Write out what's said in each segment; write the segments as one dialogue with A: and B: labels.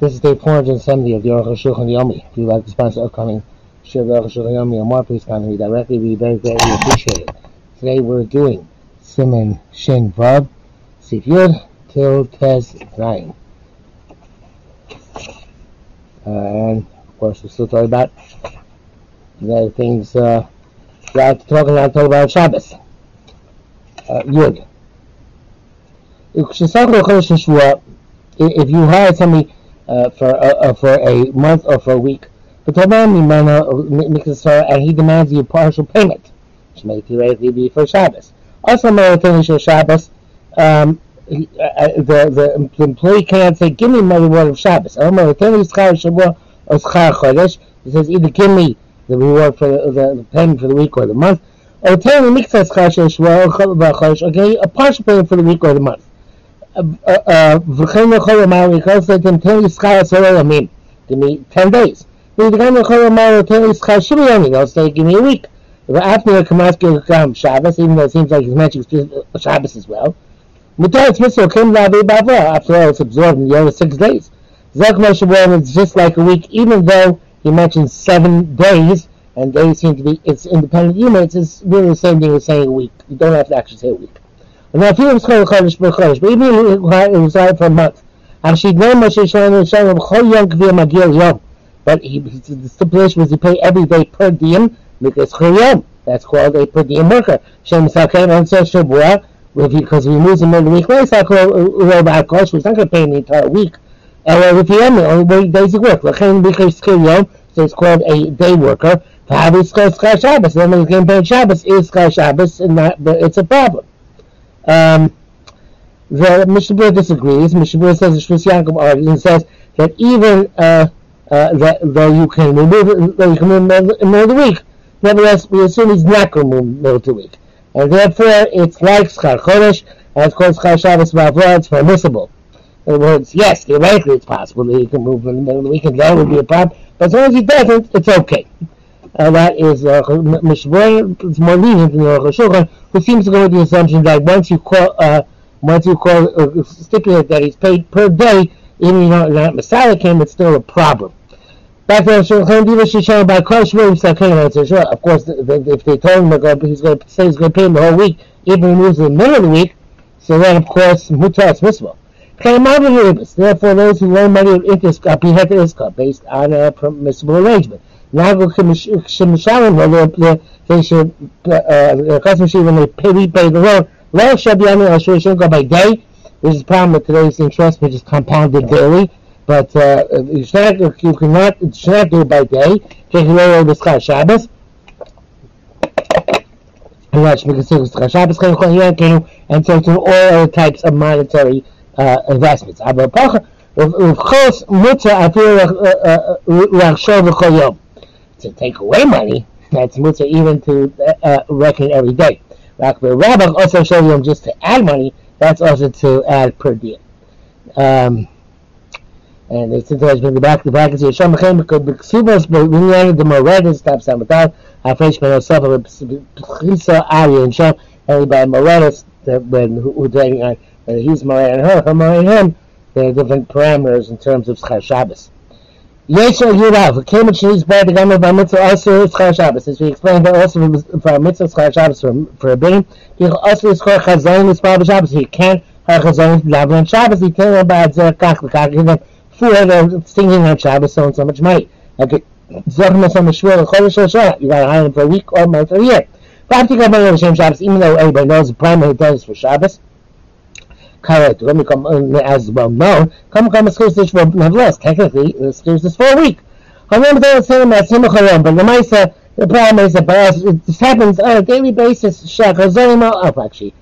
A: This is day 470 of the Aruch HaShulchan Yomi. If you'd like to sponsor upcoming Shiv Aruch HaShulchan Yomi or more, please contact me directly. We very greatly appreciate it. Today we're doing Siman Shin Vav, Sif Yud, Til Tez Zayin. Uh, and of course we're still talking about the things uh, we have to talk about, talk about Shabbos. Uh, Yud. If you hire somebody uh, for uh, uh, for a month or for a week. But and he demands you partial payment, which may theoretically be for Shabbos. Also, Marathon Shabbos, um, he, uh, uh, the, the employee cannot say, "Give me my reward of Shabbos." He says, "Either give me the reward for the, the, the payment for the week or the month, or tell me a partial payment for the week or the month." וכן יכול לומר, לקרוא תן לי שכר עשרה ימים, give me 10 days. וגם יכול לומר, תן לי שכר שבע ימים, I'll say give me a week. ואף נראה כמזכיר גם Shabbos, even though it seems like he's mentioning Shabbos as well. מותר את מצווה כן להביא בעבר, after all it's absorbed in the other six days. זה כמו שבועם, it's just like a week, even though he mentions seven days, and days seem to be, it's independent units, it's really the same thing as saying a week. You don't have to actually say a week. And now Piyam Schol Chodesh B'Chodesh, but even if it was right for a month, know much. Moshe Shalom Shalom Chol Yom Kvir Magil Yom. But he, the stipulation was he pay every day per diem, because Chol Yom. That's called a per diem worker. Shem Sakem on Shem Shabua, because he moves him in the week, Moshe Sakel Rob Akosh, he's not going to pay him the entire week. And with the Yom, only days he work, Lachen Bichir Schil Yom, so it's called a day worker. Pahavi Schil Schil Shabbos, then when he's going to pay Shabbos, is Schil Shabbos, and that, it's a problem. Um, the Mishnah disagrees. Mishnah says Shvis argues and says that even uh, uh, that though you can remove it, though you can remove it in the middle of the week, nevertheless we assume he's not going to middle of the week, and therefore it's like Schar Chodesh, and it's called Schar Shabbos Ma'avra. It's permissible. In other words, yes, theoretically it's possible that he can move in the middle of the week, and that would be a problem. But as long as he doesn't, it's okay. Uh, that is uh, Mishmor. It's more lenient than who seems to go with the assumption that once you call, uh, once you call, uh, stipulate that he's paid per day, even if you're not Messiah came, it's still a problem. Back to Shulchan Diva Shishon by Kosh Sure, of course, if they told him he's going to say he's going to pay him the whole week, even if he moves in the middle of the week, so then of course Mutar is mitzvah. Therefore, those who loan money of interest are based on a permissible arrangement. Nagu Shemishalim, whether they should, uh, custom when they pay, repay the loan, Lo Shabyami Ashur shouldn't go by day, which is the problem with today's interest, which is compounded daily. But uh, you should not, you cannot, you should not do it by day. Kehiloro B'Schar Shabbos. And that should be considered B'Schar Shabbos, and so to all other types of monetary uh, investments. Of course, mutter אפילו לחשוב לכל יום to take away money, that's mutter even to uh, uh reckon every day. Rabbi also showed him just to add money, that's also to add per diem. Um, and it's bring the back the brackets here. Shem Mechem B'Ksubos B'Minyan the Moredas Tap Samatar Afresh Ben Yosef B'Chisa Ari and Shem and by Moredas when who taking on whether he's Mored and her, her Mored and him, there are different parameters in terms of Shabbos. Yes, Yurav, came and she's by the Gamma by Mitzvah also is Shabbos. As we explained, that also for Mitzvah Char Shabbos for, a Bing, he also is called Chazayin is Char Shabbos. He can't have Chazayin Lavan on Shabbos. He can't about Zer Kach, the Kach, give them food, singing on Shabbos, so and so much money. Like, Zochmas on the Shmuel, Chodesh Shah, you got to hire him for a week or month or a year. But after you go by Shabbos, even though everybody knows the primary does for Shabbos, correct. Let me come as well known. Come come excuse this for nevertheless. Technically, excuse this uh, for a week. However, they say that Simcha but the Maisa, the problem is that this uh, happens on a daily basis. Shachazorima, oh, actually,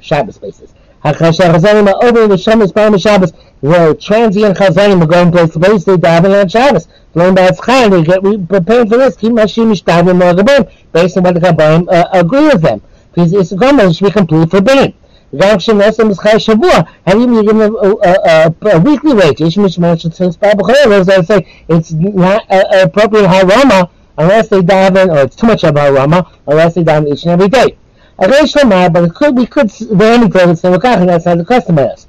A: Shabbos basis. Over the Shabbos, Param Shabbos, the transient Chazarim are going place to place, they daven on Shabbos. Learn by Tzchai, they get prepared for this. Keep Mashim Mishtavim Morgabim, based on what the Kabbalim uh, agree with them. Because it's a government should be completely forbidden. גם כשנעשה משכר שבוע, האם you give them a, a, a, a weekly wage? יש מי שצריך פעם בחיים, as I say, it's not uh, appropriate harama unless they daven, or it's too much of harama, unless they daven each and every day. הרי יש לומר, but it could, we could very clearly say וכך, that's how the custom is.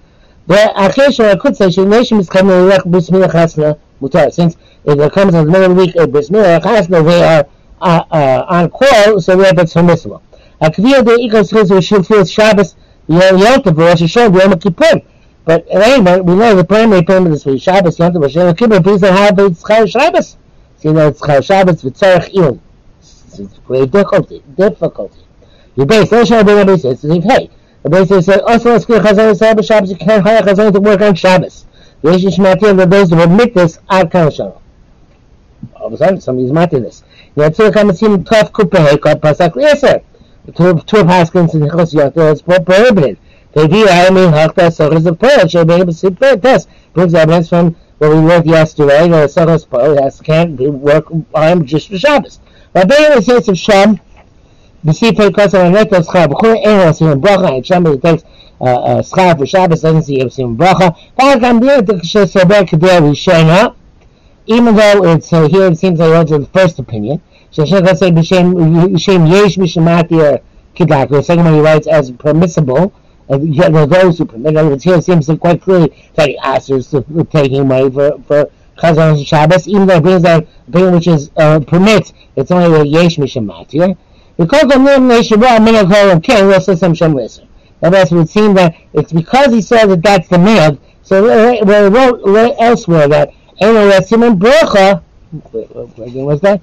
A: ואחרי I could say שנשם מתכוון ללך בריס מילה חסנה מותר, since if it comes in the middle of the week, a bris milah chasna, they are uh, uh, on call, so therefore it's permissible. הקביעה דאיכוס חיזו של תפילת Shabbos, Yom Tov, Rosh Hashanah, Yom Kippur. But anyway, we know the primary payment is for Shabbos, Yom Tov, Hashanah, Kippur, please don't have it's Chayr Shabbos. So you know it's Chayr Shabbos, V'tzarech Il. It's great difficulty, difficulty. You base, that's how the Rebbe says, hey, the Rebbe says, also let's get Chazan to Shabbos, you can't hire Chazan to work on Shabbos. The Yesh Shmatir, the those who admit this, are Kan Shalom. All of a sudden, somebody's matir this. Yatzir Kamasim Tov Kupehei, called Pasak Yeser. Of Chos Yotel is prohibited. They do, I mean, Hakta Sochas of Pearl, should be able to see test. Brings evidence from what we learned yesterday, that Sochas Pearl has, can't work on just for Shabbos. But then it says of Shem, the Sifei Kosar and Netos Chav, B'chur Ein Hasim Bracha, and Shem takes uh, schar for Shabbos doesn't see Yom Bracha. But I'm there to Shesober Kedei Rishona, even though it's uh, here it seems like also the first opinion. Sheshem say B'Shem Yesh Mishemati Kidak. The second one he writes as permissible. Uh, yeah, there are those who permit. In here it seems quite clearly that he asks taking money for for Chazon Shabbos, even though it brings that opinion which is uh, permits. It's only a Yesh Mishemati. Because of nation, well, Minakol and we'll say some Shem Listen. Otherwise, it would seem that it's because he said that that's the minhag. So we wrote elsewhere that Eno Simon Bracha. Where was that?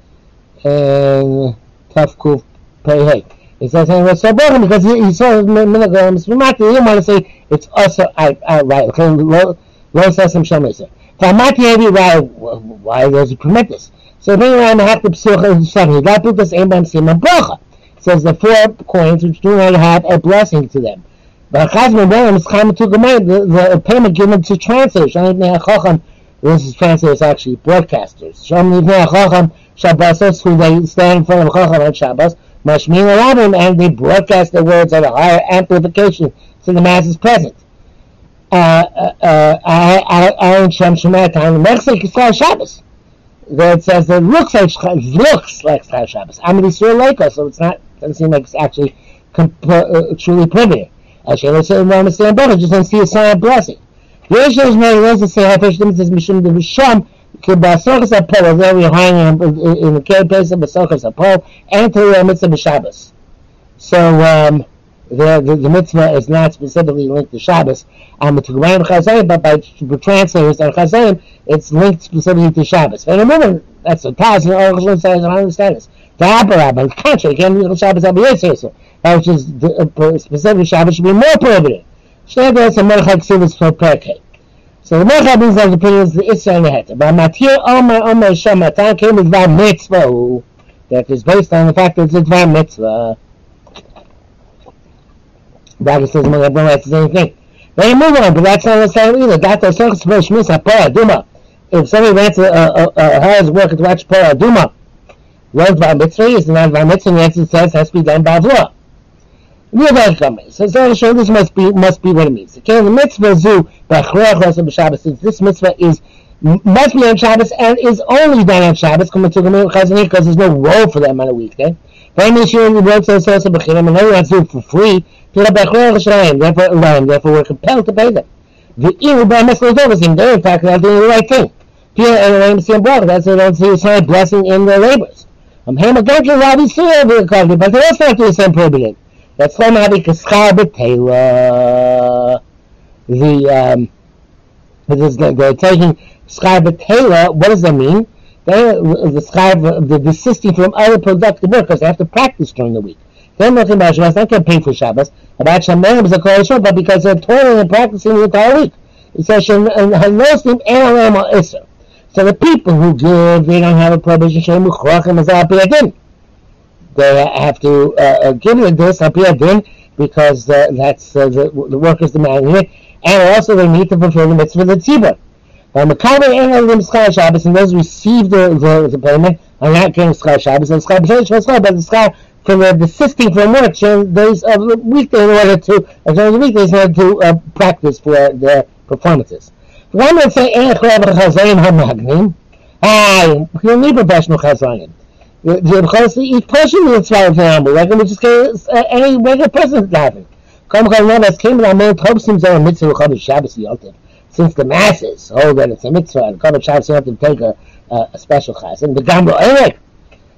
A: And Kuf Pei Hey. It says Eno Ratzah Bracha because he, he saw minhag Mimati. He didn't want to say it's also out, uh, outright. Okay, Lo Sesam Shem Listen. Famati Heavy, why why does he permit this? So then around the half the psucha seven. He got this Abraham Simon Bracha. Says the four coins which do not have a blessing to them. But Chazman Baram is Chama to the, the payment given to translators. This is translators actually broadcasters. Shem Livnei Chacham Shabbosos who they stand in front of Chacham on Shabbos. Mashmin Alavim and they broadcast their words at a higher amplification to the masses present. Uh, uh, uh, Aaron Shem Shemat on Mexico Shabbos that it says it looks like looks like Chayv Shabbos. Amid Yisrael Leiko, so it's not doesn't seem like it's actually comp- uh, truly prohibited. Actually, let's say around the same brother, just don't see a sign of blessing. Yesh is made those that say Hafish Dim says Mishum de Misham Kibasochas Apol, there we hang in, in the cave place of Basochas Apol, and to the mitzvah Shabbos. So um, the, the, the mitzvah is not specifically linked to Shabbos, um, to Gemayim Chazayim, but by translators on Chazayim, it's linked specifically to Shabbos. And remember, that's what Taz and Orchel says, and I understand this. The Aparab, on the contrary, can't be Shabbos Abba Yitzhak, which is uh, specifically Shabbos should be more prohibited. Shnei Beis and Merchak Sivas for Perkei. So the Merchak brings down the opinions the Isra and the Heter. But Matir Omer Omer Shamatan came with Dvar Mitzvah, that is based on the fact that it's a Dvar Mitzvah. Braga says among everyone that's the same thing. They move on, but that's not necessarily either. That does not suppose Shmis HaPorah Duma. If somebody rents a, a, a, a hires worker to watch Porah Duma, learns by mitzvah, is not by mitzvah, and the answer says has to be done by law. So, so this must be must be what it means. Okay, the mitzvah zu b'Shabbos. This mitzvah is must be on Shabbos and is only done on Shabbos, because there's no role for them on a weekday. In the word says also b'chinim, and everyone's doing for free. Therefore, therefore we're compelled to pay them. The evil by Meslotovim, they're in fact not doing the right thing. Pierre and Ram brother, that's what don't see a blessing in their labors. I'm Hama Gadra Rabbi Sir, but they're also not the same prohibitive. That's why Mabi Kaskar B'Tela. The, um, this, they're taking B'Tela, what does that mean? They, the Skar, the desisting from other productive work because they have to practice during the week. They're not getting paid for Shabbos. About Shemayim is a short, but because they're toiling and practicing the entire week. It says, Hanostim Elam Isser. So the people who give, they don't have a prohibition, Shem Uchrachim Azal Piyadin they have to uh, give you this din because uh, that's uh, the, the workers demanding it, and also they need to fulfill the mitzvah of the Schar Shabbos, and those receive the, the, the payment are not getting Schar Shabbos, and Schar Shabbos, but the Schar for the desisting from work days of the weekday in order to, uh, during the weekdays in order to uh, practice for their performances. One would say, Ein Chlev Chazayim HaMagnim, Ah, you need professional Chazayim. Each person needs zwei Family. Like we just get uh, any regular person driving. Come come now as came on man Tobsim Zeh Mitzvah Chodesh Shabbos. Since the masses hold that it's a mitzvah and Chodesh Shabbos Yontif take a, a, special chas. And the Gamro Erik.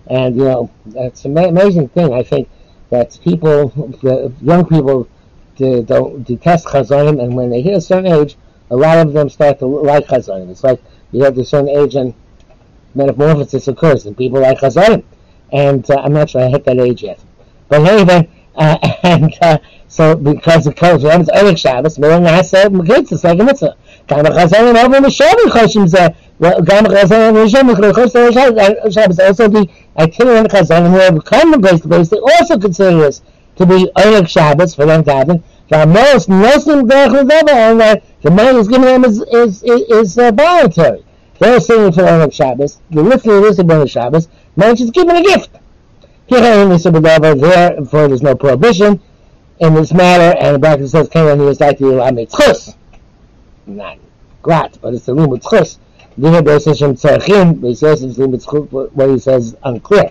A: And, you know, it's an amazing thing, I think, that people, the young people, to, don't detest chazanim, and when they hit a certain age, a lot of them start to like chazanim. It's like you have a certain age and metamorphosis occurs in people like Chazarim. And uh, I'm not sure I hit that age yet. But anyway, uh, and uh, so because it comes around, it's Erik Shabbos, Miller Nasa, Magritz, it's like a mitzvah. Gama Chazarim over Mishavim Choshim Zeh, Gama Chazarim over Mishavim Choshim Shabbos, also the itinerant Chazarim who have come from place to place, they also consider this to be Erik Shabbos for them to happen. Gamos Nosim Berach Ledeber, and uh, the money is given them is, is, is, is uh, voluntary. They're singing for Erik Shabbos, the to this about Shabbos, man is given a gift. Here, for there's no prohibition in this matter, and the Bible says, "Can he is like the Amitzchus." Not grat, but it's a Lumitzchus. Dinah Beis Hashem Tzarchim, Beis Yosef's Lumitzchus, what he says unclear.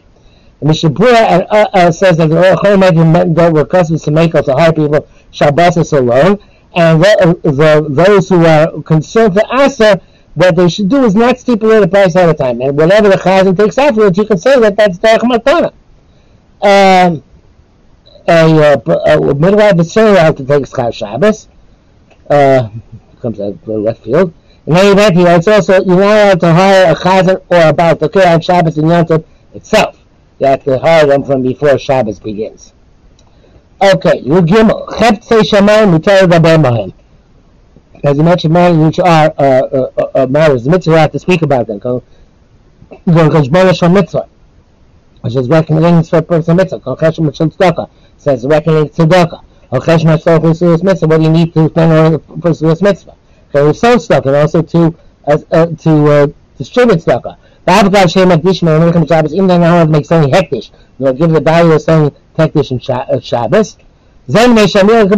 A: The Mishnah Berurah uh, uh, says that the Orachim might go with customs to make us a high people Shabbos alone, and the, the, those who are concerned for Asa what they should do is not stipulate the price ahead of time. And whenever the chazan takes afterwards, you can say that that's derech matana. Um, a, uh, a midwife is certainly allowed to take schar Shabbos. Uh, comes out of left field. In any event, he writes also, you're not allowed to hire a chazan or about the on Shabbos and Yom itself. You have to hire them from before Shabbos begins. Okay, Yud Gimel. Cheptzei Shamayim Mutar Daber Mahem as you mentioned, matters which are uh, uh, uh, uh matters. The mitzvah have to speak about them. Which is reckoning for a person mitzvah. Tzedakah says reckoning tzedakah. Cheshem myself pursues mitzvah. What do you need to spend on pursue this mitzvah? Okay, sold tzedakah and also to uh, uh, to uh, distribute tzedakah. Ba'avgav shem akdishma and Milchem Shabbos. Even though I don't make something hektish, you know, give the value of something hektish in Shabbos. Then Meshamir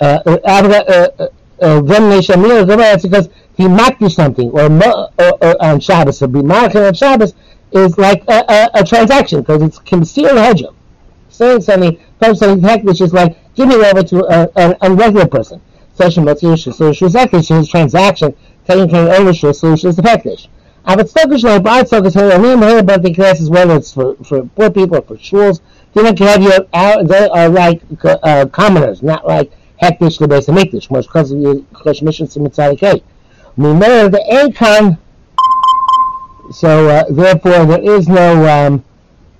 A: Gabor Kimsira when Neshamir Gemara, because he might do something, or, or, or on Shabbos, or be marking on Shabbos, is like a, a, a transaction, because it's kimsir hajim. Saying something, from something which is like giving over to a, a, a person. Such a motivation, so she's actually his transaction, taking care of ownership, so she's effective. Aber Stokish like Bart Stokish here, me and her about the classes, whether it's for, for poor people or for schools, they don't have you they are like uh, commoners, not like much because of the chosh mission to mitzadik Mimera the Akon, so uh, therefore there is no um,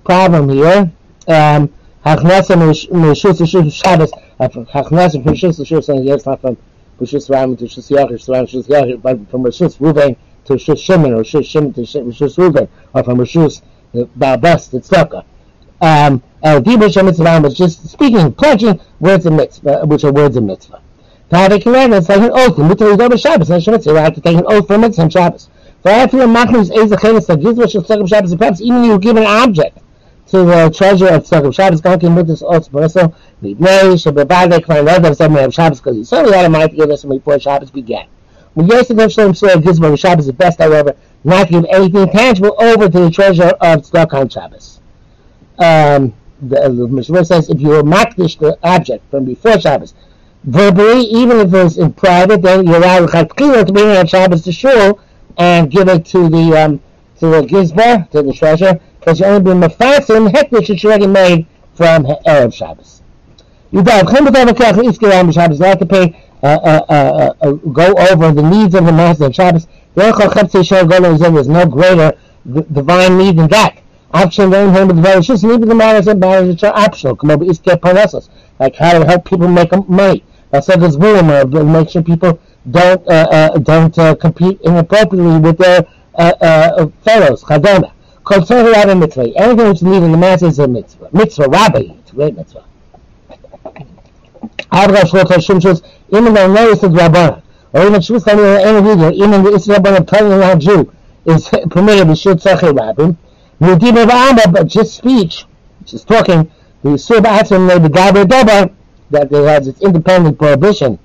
A: problem here. Um, Hachnasa Meshus Shus Shabbos, Hachnasa Meshus Shus, yes, not from Ram to Shus Yachish, Ram Shus Yachish, but from Meshus Ruvain to Shus Shimon, or Shus Shimon to Shus or from. Um, uh, Mitzvah was just speaking, pledging words of mitzvah, which are words of mitzvah. Have a commandment, it's like an oath. Mitzvah is over Shabbos, and Shemitah, I have to take an oath for mitzvah on Shabbos. For I feel Machnus is a that gives what Tzedakah Shabbos, perhaps even you give an object to the treasure of Tzedakah Shabbos, Gonkin with this oath, but also, Midnei, Shabbat, Kvan, Lord of Summer of Shabbos, because he certainly had a mind to give us before Shabbos began. When Yosef Shalom Shalom gives what Shabbos is best, however, not to give anything tangible over to the treasure of on Shabbos. Um, the, the Mishnah says if you were makdish the object from before Shabbos, verbally, even if it was in private, then you're allowed to bring it on Shabbos to shul and give it to the um, to the gizbar, to the treasure, because you only been mafasim hektish you already made from erev Shabbos. You don't have to pay uh, uh, uh, uh, go over the needs of the master on Shabbos. There's no greater divine need than that. Action learn home with very just leaving the matters and matters which are optional. Come over iske parnassus, like how to help people make money. That's like this rumor of make sure people don't uh, uh, don't uh, compete inappropriately with their uh, uh, fellows. Chadona. Kol tzorah mitzvah. Anything which needed in the mass is a mitzvah. Mitzvah, rabbi. It's a great mitzvah. Avra shvot hashum shus. Even though no is rabbana, or even shus any video, even the Israel rabbana telling a Jew is permitted to shoot tzachei rabbim. But just speech, just talking, the Surah Atzim the Gaber Doba, that they has its independent prohibition.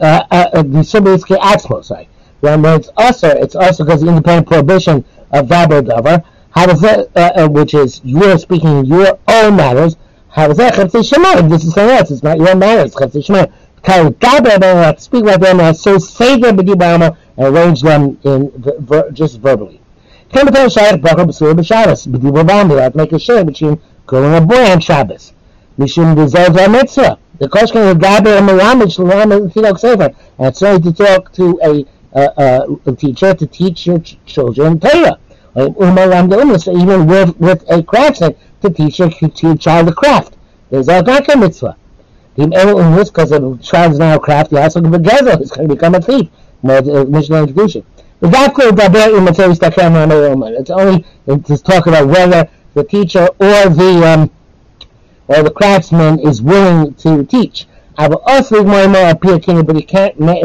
A: Uh, uh, uh the is Atzmo, sorry. When it's also, it's also because the independent prohibition of Gaber Doba, how does that, uh, uh, which is you're speaking your own matters, How is that Chetzi Shemayim? This is something else. It's not your matters, Chetzi Shemayim. Kal Gaber Ben speak like them so say them and arrange them in just verbally. Can be Shaykh Bracha B'Sur B'Shabbos b'dibama without make a share between and a boy on Shabbos. Mishum our mitzvah. The question of Gaber and Melamed Shalom Tilok Sefer. And it's only to talk to a, uh, uh, a teacher to teach your ch- children Torah. Even with, with a craftsman to teach your, to your child the craft. There's a Gaka mitzvah. Because the child is now a craft, he also can be gezel. He's going to become a thief. Mishnah and Kedusha. It's only to talk about whether the teacher or the um, or the craftsman is willing to teach. I will also more appear king, but he can't make,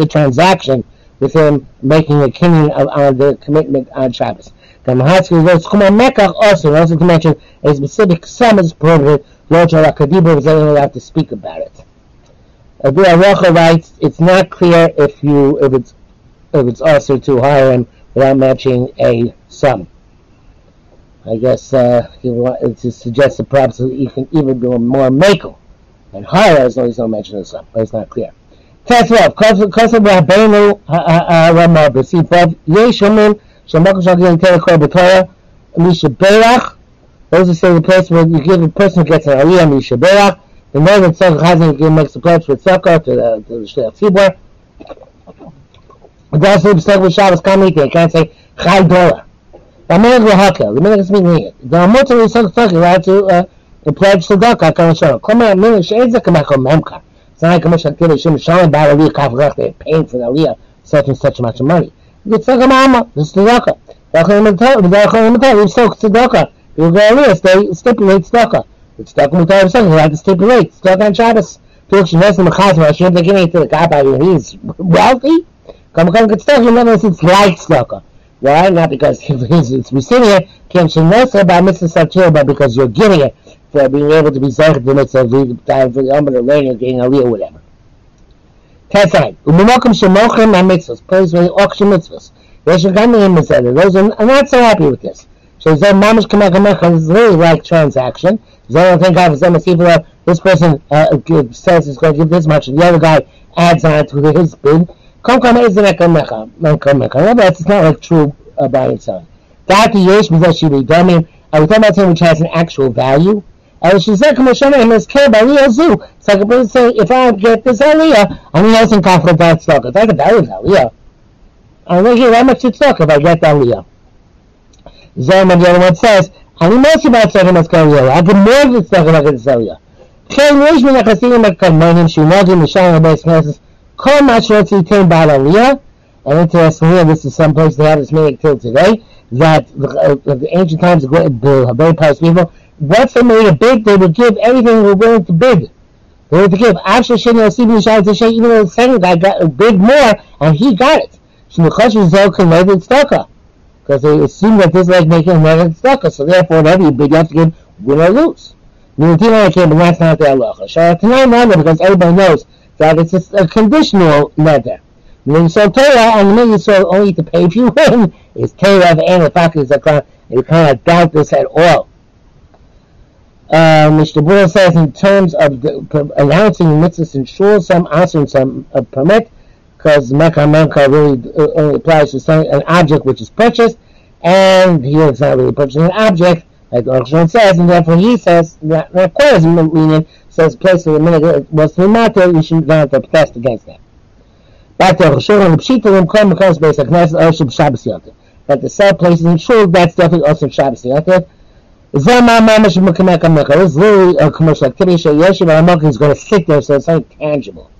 A: a transaction with him making a kinyan on the commitment on Shabbos. The Mahatsky goes Mekach also also to mention a specific sum is prohibited. Lord Akadiba was only allowed to speak about it. Abu Aracha writes, it's not clear if you if it's if it's also to hire him without matching a sum. I guess uh, he to suggest that perhaps you can even do a more makel and higher as long as don't mention the sum, but it's not clear. Those who say the place where you give a person who gets an aliyah, Misha Berach, the man that Tzach Chazan makes a pledge for Tzachah to the, to the Shliach Tzibor, it also B'Sach B'Shabbos Kamite, you can't say Chai Dora. The man will hakel, the man is meaning The Amotar Yisach Tzach, you're allowed to uh, pledge Tzedakah, Kavan Shalom. Koma, Min, She'ed Zakamacho Memka. It's not like a Moshe Aktivah Shem Shalom Bar Aliyah Kav Rech, they're paying for the Aliyah such and such amount of money. It's like a mama, it's tzedakah. V'achol imitar, you soak tzedakah. People go Aliyah, they stipulate tzedakah. It's tzedakah mutar of you have to stipulate tzedakah on Shabbos. People should know some chazma, Hashem, it to the Kaaba, he's wealthy. Come get tzedakah, you know it's like tzedakah. Why? Not because it's receiving it, can't you know by Mr. Sachir, but because you're giving it for being able to be Zayach the mitzvah the for the Omer to learn getting Aliyah or whatever. Tesai. Umemokim shemochim ha-mitzvahs. Praise for the auction mitzvahs. Those are not so happy with this. So Zeh Mamish Kamakamecha is really like transaction. Zeh thank God for Zeh Masifah. This person uh, says he's going to give this much, and the other guy adds on to his bid. Kankan is an ekamecha, man kamecha. That's not like true uh, by itself. That the yesh b'zashi b'damim. I was talking about something which has an actual value? And she said, "Kamashana and his care by Zu." It's like a person saying, "If I get this aliyah, I'm losing kafra bad stock. It's like a value aliyah. I'm looking at how much it's stock if I get that aliyah." Zayman and the other one says, "I'm not about talking about aliyah. I can more than stock if I get this aliyah." Chen yesh min achasinim at kalmanim shinagim mishan abayis knesses. Kol Mashiach by Aliyah. And interestingly, and this is some place they have this meaning till today, that uh, the ancient times, the very Paris people, once they made a bid, they would give everything they were willing to bid. They were to give. Actually, Shimon Yosef Shai Tishay, even though the second guy got a bid more, and he got it. Shmuchash Rizal Kanevit Staka. Because they assumed that this is like making another Staka. So therefore, whatever you bid, you have to give win or lose. Nilatina came, but that's not the Allah. Shalat Tanai because everybody knows that it's a, a conditional neder. Meaning, so Torah, and the so only to pay if you win, is Torah and the fact is that you cannot doubt this at all. Uh, Mr. Bull says in terms of the, announcing mitzvahs and shul, some answer and some uh, permit, because Menka really uh, only applies to some, an object which is purchased, and here it's not really purchasing an object, like uh, Arshan says, and therefore he says that requires meaning says place where the minhag was to be matter, you should not have to protest against that. But the Roshon and the Pshita come across based on Knesset or Shabbos Yotiv. That the sell places in Shul, that's definitely also Shabbos Yotiv. Zama Mamash Mukamek Amekha. This is really a commercial activity. So Yeshiv Amekha is going to sit there, so it's not tangible.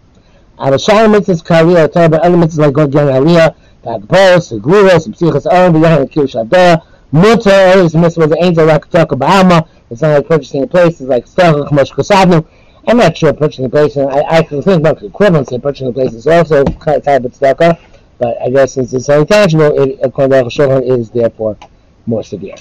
A: Avashal mitzvahs kariyah, Torah, but other mitzvahs like Gorgian Aliyah, Tag Bol, Seguros, Psichos oh, Aron, B'yahim, Kir Shabdorah, Mutter is permissible as an angel, like Taka Bahama. It's not like purchasing a place, it's like Staka Kamosh Kosadnu. I'm not sure purchasing a place, and I, I think about the equivalence of purchasing a place is also kind of tied with Staka, but I guess since it's intangible, it, according to Shulhan, is therefore more severe.